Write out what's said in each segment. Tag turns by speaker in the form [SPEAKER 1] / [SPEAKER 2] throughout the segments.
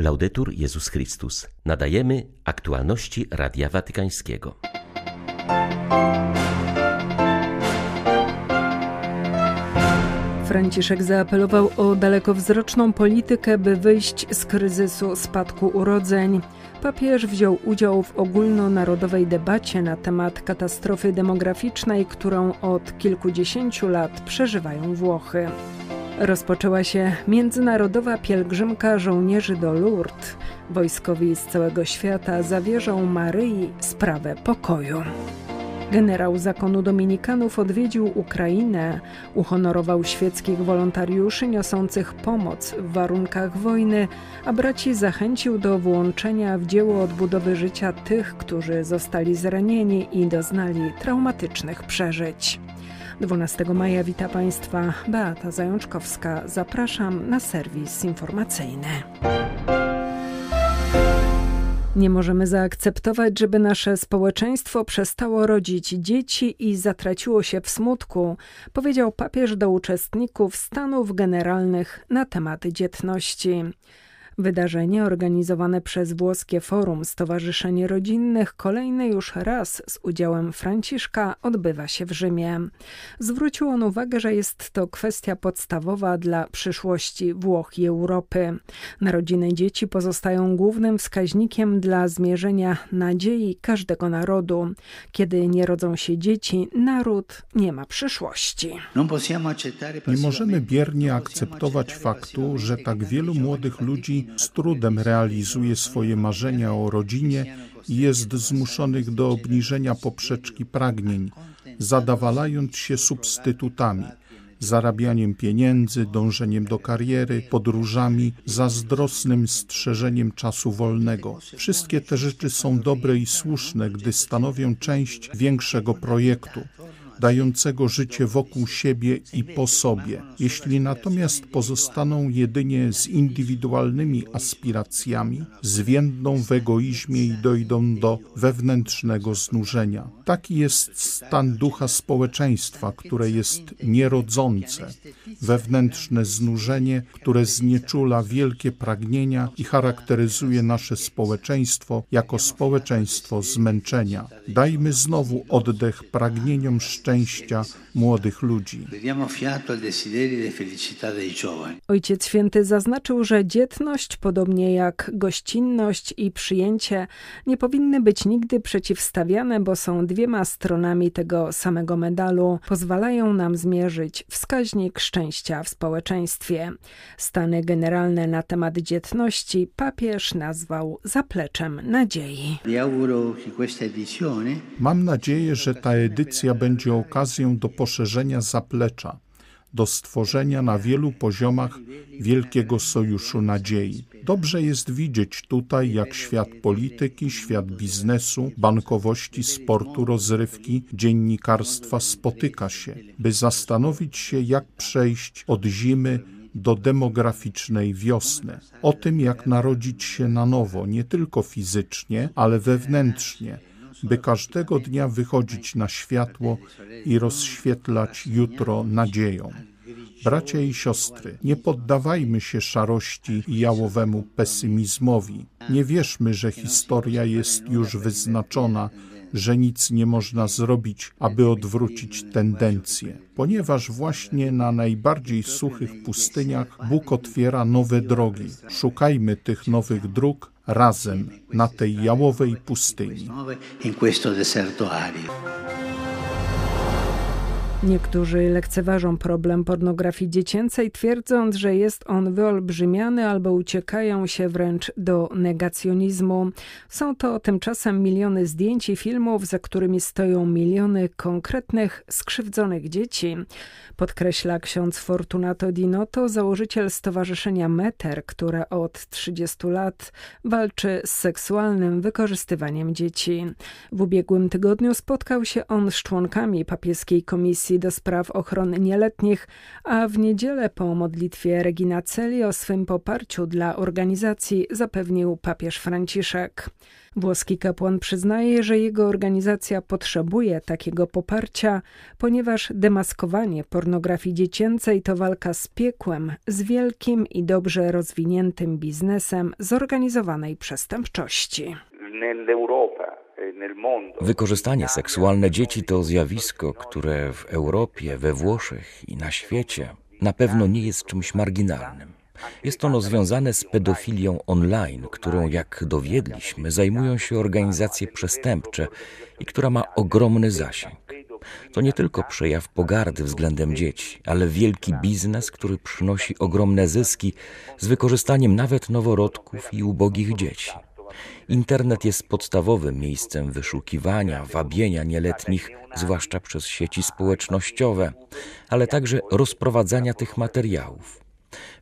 [SPEAKER 1] Laudetur Jezus Chrystus. Nadajemy aktualności Radia Watykańskiego.
[SPEAKER 2] Franciszek zaapelował o dalekowzroczną politykę, by wyjść z kryzysu spadku urodzeń. Papież wziął udział w ogólnonarodowej debacie na temat katastrofy demograficznej, którą od kilkudziesięciu lat przeżywają Włochy. Rozpoczęła się międzynarodowa pielgrzymka żołnierzy do Lourdes. Wojskowi z całego świata zawierzą Maryi sprawę pokoju. Generał zakonu Dominikanów odwiedził Ukrainę, uhonorował świeckich wolontariuszy niosących pomoc w warunkach wojny, a braci zachęcił do włączenia w dzieło odbudowy życia tych, którzy zostali zranieni i doznali traumatycznych przeżyć. 12 maja wita Państwa Beata Zajączkowska. Zapraszam na serwis informacyjny. Nie możemy zaakceptować, żeby nasze społeczeństwo przestało rodzić dzieci i zatraciło się w smutku, powiedział papież do uczestników stanów generalnych na temat dzietności. Wydarzenie organizowane przez włoskie Forum Stowarzyszeń Rodzinnych kolejny już raz z udziałem Franciszka odbywa się w Rzymie. Zwrócił on uwagę, że jest to kwestia podstawowa dla przyszłości Włoch i Europy. Narodziny dzieci pozostają głównym wskaźnikiem dla zmierzenia nadziei każdego narodu. Kiedy nie rodzą się dzieci, naród nie ma przyszłości.
[SPEAKER 3] Nie możemy biernie akceptować faktu, że tak wielu młodych ludzi z trudem realizuje swoje marzenia o rodzinie i jest zmuszonych do obniżenia poprzeczki pragnień, zadawalając się substytutami zarabianiem pieniędzy, dążeniem do kariery, podróżami, zazdrosnym strzeżeniem czasu wolnego. Wszystkie te rzeczy są dobre i słuszne, gdy stanowią część większego projektu dającego życie wokół siebie i po sobie. Jeśli natomiast pozostaną jedynie z indywidualnymi aspiracjami, zwiędną w egoizmie i dojdą do wewnętrznego znużenia. Taki jest stan ducha społeczeństwa, które jest nierodzące, wewnętrzne znużenie, które znieczula wielkie pragnienia i charakteryzuje nasze społeczeństwo jako społeczeństwo zmęczenia. Dajmy znowu oddech pragnieniom szczęścia szczęścia młodych ludzi.
[SPEAKER 2] Ojciec Święty zaznaczył, że dzietność, podobnie jak gościnność i przyjęcie, nie powinny być nigdy przeciwstawiane, bo są dwiema stronami tego samego medalu. Pozwalają nam zmierzyć wskaźnik szczęścia w społeczeństwie. Stany generalne na temat dzietności papież nazwał zapleczem nadziei.
[SPEAKER 3] Mam nadzieję, że ta edycja będzie okazją do poszerzenia zaplecza, do stworzenia na wielu poziomach wielkiego sojuszu nadziei. Dobrze jest widzieć tutaj, jak świat polityki, świat biznesu, bankowości, sportu, rozrywki, dziennikarstwa spotyka się, by zastanowić się, jak przejść od zimy do demograficznej wiosny. O tym, jak narodzić się na nowo, nie tylko fizycznie, ale wewnętrznie, by każdego dnia wychodzić na światło i rozświetlać jutro nadzieją. Bracia i siostry, nie poddawajmy się szarości i jałowemu pesymizmowi. Nie wierzmy, że historia jest już wyznaczona, że nic nie można zrobić, aby odwrócić tendencję, ponieważ właśnie na najbardziej suchych pustyniach Bóg otwiera nowe drogi. Szukajmy tych nowych dróg razem na tej jałowej pustyni.
[SPEAKER 2] Niektórzy lekceważą problem pornografii dziecięcej, twierdząc, że jest on wyolbrzymiany albo uciekają się wręcz do negacjonizmu. Są to tymczasem miliony zdjęć i filmów, za którymi stoją miliony konkretnych, skrzywdzonych dzieci. Podkreśla ksiądz Fortunato Dinotto, założyciel Stowarzyszenia Meter, które od 30 lat walczy z seksualnym wykorzystywaniem dzieci. W ubiegłym tygodniu spotkał się on z członkami papieskiej komisji Komisji do Spraw Ochrony Nieletnich, a w niedzielę po modlitwie Regina Celi o swym poparciu dla organizacji zapewnił papież Franciszek. Włoski kapłan przyznaje, że jego organizacja potrzebuje takiego poparcia, ponieważ demaskowanie pornografii dziecięcej to walka z piekłem, z wielkim i dobrze rozwiniętym biznesem zorganizowanej przestępczości.
[SPEAKER 4] Wykorzystanie seksualne dzieci to zjawisko, które w Europie, we Włoszech i na świecie na pewno nie jest czymś marginalnym. Jest ono związane z pedofilią online, którą, jak dowiedliśmy, zajmują się organizacje przestępcze i która ma ogromny zasięg. To nie tylko przejaw pogardy względem dzieci, ale wielki biznes, który przynosi ogromne zyski z wykorzystaniem nawet noworodków i ubogich dzieci. Internet jest podstawowym miejscem wyszukiwania, wabienia nieletnich, zwłaszcza przez sieci społecznościowe, ale także rozprowadzania tych materiałów.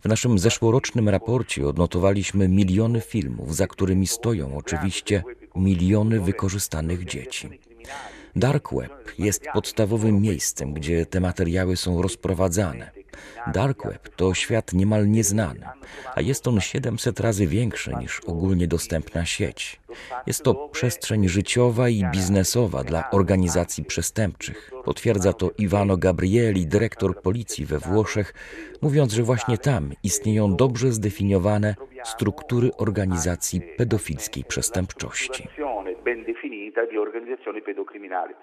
[SPEAKER 4] W naszym zeszłorocznym raporcie odnotowaliśmy miliony filmów, za którymi stoją oczywiście miliony wykorzystanych dzieci. Dark Web jest podstawowym miejscem, gdzie te materiały są rozprowadzane. Dark Web to świat niemal nieznany, a jest on 700 razy większy niż ogólnie dostępna sieć. Jest to przestrzeń życiowa i biznesowa dla organizacji przestępczych. Potwierdza to Ivano Gabrieli, dyrektor policji we Włoszech, mówiąc, że właśnie tam istnieją dobrze zdefiniowane struktury organizacji pedofilskiej przestępczości
[SPEAKER 2] di organizzazioni pedocriminali.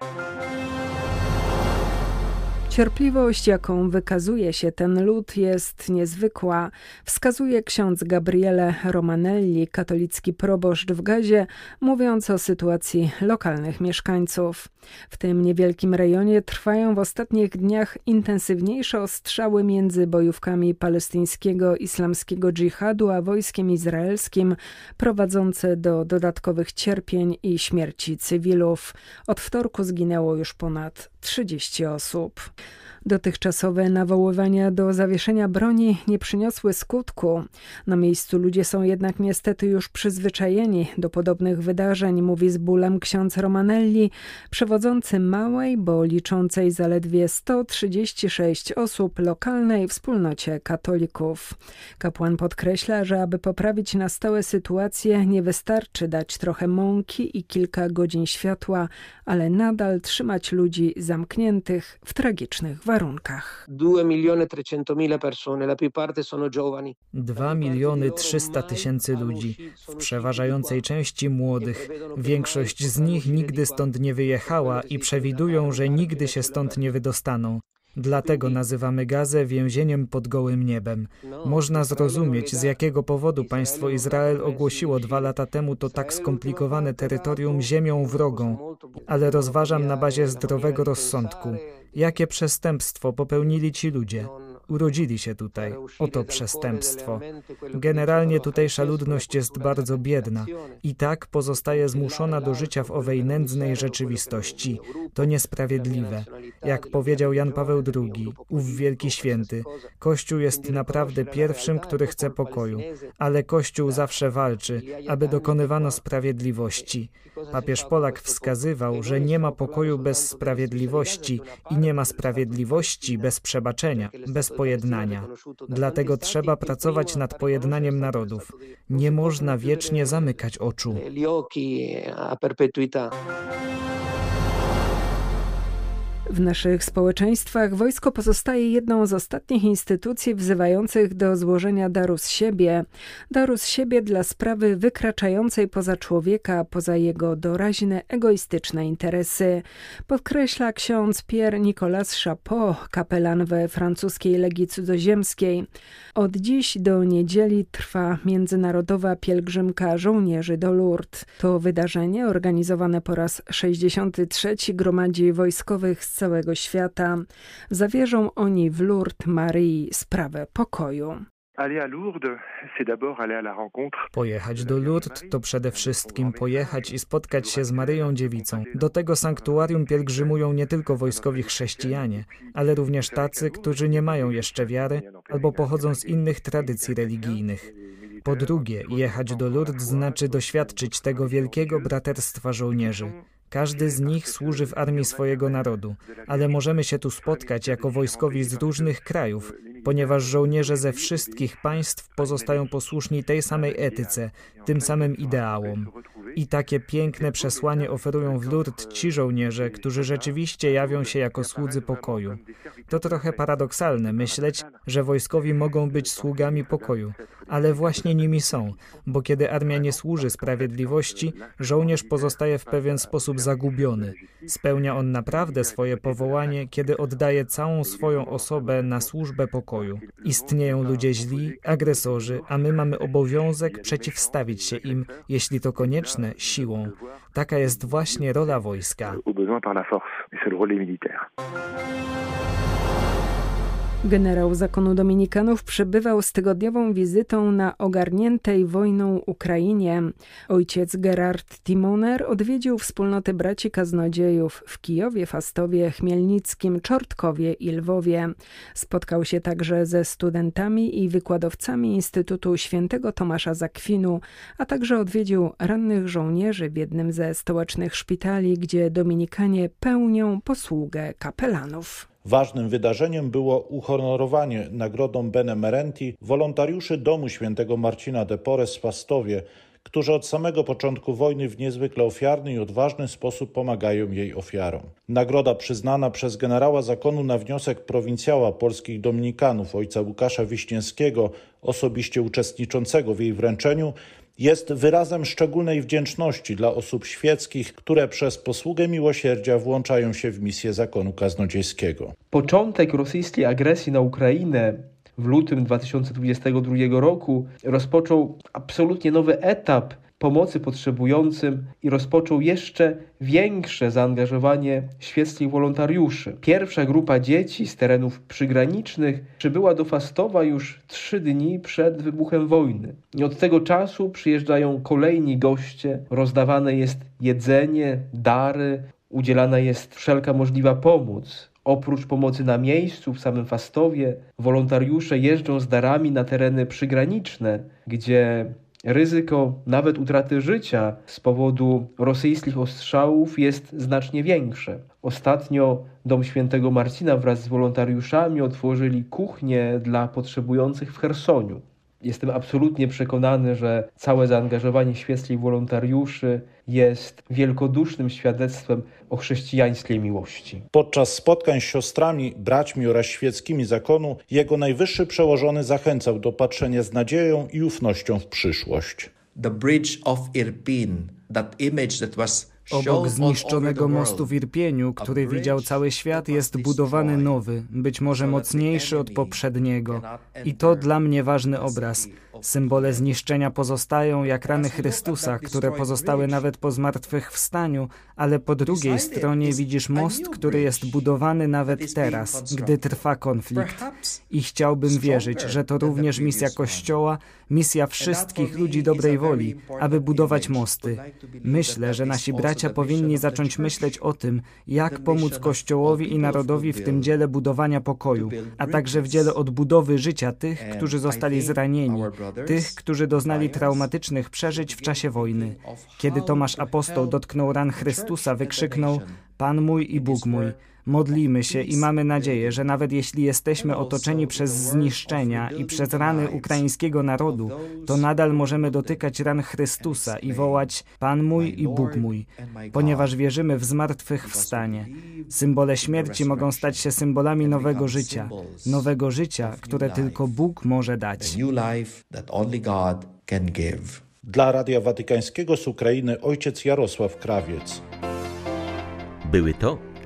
[SPEAKER 2] Cierpliwość, jaką wykazuje się ten lud, jest niezwykła, wskazuje ksiądz Gabriele Romanelli, katolicki proboszcz w Gazie, mówiąc o sytuacji lokalnych mieszkańców. W tym niewielkim rejonie trwają w ostatnich dniach intensywniejsze ostrzały między bojówkami palestyńskiego islamskiego dżihadu a wojskiem izraelskim, prowadzące do dodatkowych cierpień i śmierci cywilów. Od wtorku zginęło już ponad 30 osób. Dotychczasowe nawoływania do zawieszenia broni nie przyniosły skutku. Na miejscu ludzie są jednak niestety już przyzwyczajeni do podobnych wydarzeń, mówi z bólem ksiądz Romanelli, przewodzący małej, bo liczącej zaledwie 136 osób lokalnej wspólnocie katolików. Kapłan podkreśla, że aby poprawić na stałe sytuację, nie wystarczy dać trochę mąki i kilka godzin światła, ale nadal trzymać ludzi zamkniętych w tragicznych warunkach warunkach.
[SPEAKER 5] 2 miliony 300 mila persone, la più parte sono giovani.
[SPEAKER 6] 2 miliony 300 tysięcy ludzi, w przeważającej części młodych. Większość z nich nigdy stąd nie wyjechała i przewidują, że nigdy się stąd nie wydostaną. Dlatego nazywamy Gazę więzieniem pod gołym niebem. Można zrozumieć, z jakiego powodu państwo Izrael ogłosiło dwa lata temu to tak skomplikowane terytorium ziemią wrogą, ale rozważam na bazie zdrowego rozsądku. Jakie przestępstwo popełnili ci ludzie? Urodzili się tutaj. Oto przestępstwo. Generalnie tutejsza ludność jest bardzo biedna i tak pozostaje zmuszona do życia w owej nędznej rzeczywistości. To niesprawiedliwe. Jak powiedział Jan Paweł II, ów wielki święty, Kościół jest naprawdę pierwszym, który chce pokoju, ale Kościół zawsze walczy, aby dokonywano sprawiedliwości. Papież Polak wskazywał, że nie ma pokoju bez sprawiedliwości i nie ma sprawiedliwości bez przebaczenia, bez pojednania. Dlatego trzeba pracować nad pojednaniem narodów. Nie można wiecznie zamykać oczu.
[SPEAKER 2] W naszych społeczeństwach wojsko pozostaje jedną z ostatnich instytucji wzywających do złożenia daru z siebie. Daru z siebie dla sprawy wykraczającej poza człowieka, poza jego doraźne, egoistyczne interesy. Podkreśla ksiądz Pierre Nicolas Chapot, kapelan we francuskiej Legii Cudzoziemskiej. Od dziś do niedzieli trwa międzynarodowa pielgrzymka żołnierzy do Lourdes. To wydarzenie organizowane po raz 63 gromadzi wojskowych z całego świata. Zawierzą oni w Lourdes Marii sprawę pokoju.
[SPEAKER 6] Pojechać do Lourdes to przede wszystkim pojechać i spotkać się z Maryją Dziewicą. Do tego sanktuarium pielgrzymują nie tylko wojskowi chrześcijanie, ale również tacy, którzy nie mają jeszcze wiary albo pochodzą z innych tradycji religijnych. Po drugie, jechać do Lourdes znaczy doświadczyć tego wielkiego braterstwa żołnierzy. Każdy z nich służy w armii swojego narodu, ale możemy się tu spotkać jako wojskowi z różnych krajów, ponieważ żołnierze ze wszystkich państw pozostają posłuszni tej samej etyce, tym samym ideałom. I takie piękne przesłanie oferują w Lourdes ci żołnierze, którzy rzeczywiście jawią się jako słudzy pokoju. To trochę paradoksalne myśleć, że wojskowi mogą być sługami pokoju, ale właśnie nimi są, bo kiedy armia nie służy sprawiedliwości, żołnierz pozostaje w pewien sposób zagubiony. Spełnia on naprawdę swoje powołanie, kiedy oddaje całą swoją osobę na służbę pokoju. Istnieją ludzie źli, agresorzy, a my mamy obowiązek przeciwstawić się im, jeśli to konieczne, siłą. Taka jest właśnie rola wojska.
[SPEAKER 2] Generał zakonu Dominikanów przybywał z tygodniową wizytą na ogarniętej wojną Ukrainie. Ojciec Gerard Timoner odwiedził wspólnoty braci kaznodziejów w Kijowie, Fastowie, Chmielnickim, Czortkowie i Lwowie. Spotkał się także ze studentami i wykładowcami Instytutu Świętego Tomasza Zakwinu, a także odwiedził rannych żołnierzy w jednym ze stołecznych szpitali, gdzie Dominikanie pełnią posługę kapelanów.
[SPEAKER 7] Ważnym wydarzeniem było uhonorowanie nagrodą Benemerenti wolontariuszy Domu Świętego Marcina de Porres w Pastowie, którzy od samego początku wojny w niezwykle ofiarny i odważny sposób pomagają jej ofiarom. Nagroda przyznana przez generała zakonu na wniosek prowincjała polskich dominikanów ojca Łukasza Wiśniewskiego, osobiście uczestniczącego w jej wręczeniu, jest wyrazem szczególnej wdzięczności dla osób świeckich, które przez posługę miłosierdzia włączają się w misję zakonu kaznodziejskiego.
[SPEAKER 8] Początek rosyjskiej agresji na Ukrainę w lutym 2022 roku rozpoczął absolutnie nowy etap pomocy potrzebującym i rozpoczął jeszcze większe zaangażowanie świeckich wolontariuszy. Pierwsza grupa dzieci z terenów przygranicznych przybyła do Fastowa już trzy dni przed wybuchem wojny. I od tego czasu przyjeżdżają kolejni goście, rozdawane jest jedzenie, dary, udzielana jest wszelka możliwa pomoc. Oprócz pomocy na miejscu w samym Fastowie, wolontariusze jeżdżą z darami na tereny przygraniczne, gdzie ryzyko nawet utraty życia z powodu rosyjskich ostrzałów jest znacznie większe. Ostatnio Dom Świętego Marcina wraz z wolontariuszami otworzyli kuchnię dla potrzebujących w Chersoniu. Jestem absolutnie przekonany, że całe zaangażowanie świeckich wolontariuszy jest wielkodusznym świadectwem o chrześcijańskiej miłości.
[SPEAKER 7] Podczas spotkań z siostrami, braćmi oraz świeckimi zakonu, jego najwyższy przełożony zachęcał do patrzenia z nadzieją i ufnością w przyszłość.
[SPEAKER 9] The bridge of Irpin, that image that was
[SPEAKER 6] Obok zniszczonego mostu w Irpieniu, który widział cały świat, jest budowany nowy, być może mocniejszy od poprzedniego. I to dla mnie ważny obraz. Symbole zniszczenia pozostają jak rany Chrystusa, które pozostały nawet po zmartwychwstaniu, ale po drugiej stronie widzisz most, który jest budowany nawet teraz, gdy trwa konflikt. I chciałbym wierzyć, że to również misja Kościoła, misja wszystkich ludzi dobrej woli, aby budować mosty. Myślę, że nasi bracia powinni zacząć myśleć o tym, jak pomóc Kościołowi i narodowi w tym dziele budowania pokoju, a także w dziele odbudowy życia tych, którzy zostali zranieni, tych, którzy doznali traumatycznych przeżyć w czasie wojny. Kiedy Tomasz Apostoł dotknął ran Chrystusa, wykrzyknął: Pan mój i Bóg mój. Modlimy się i mamy nadzieję, że nawet jeśli jesteśmy otoczeni przez zniszczenia i przez rany ukraińskiego narodu, to nadal możemy dotykać ran Chrystusa i wołać Pan mój i Bóg mój, ponieważ wierzymy w zmartwychwstanie. Symbole śmierci mogą stać się symbolami nowego życia, nowego życia, które tylko Bóg może dać.
[SPEAKER 7] Dla Radia Watykańskiego z Ukrainy ojciec Jarosław Krawiec.
[SPEAKER 1] Były to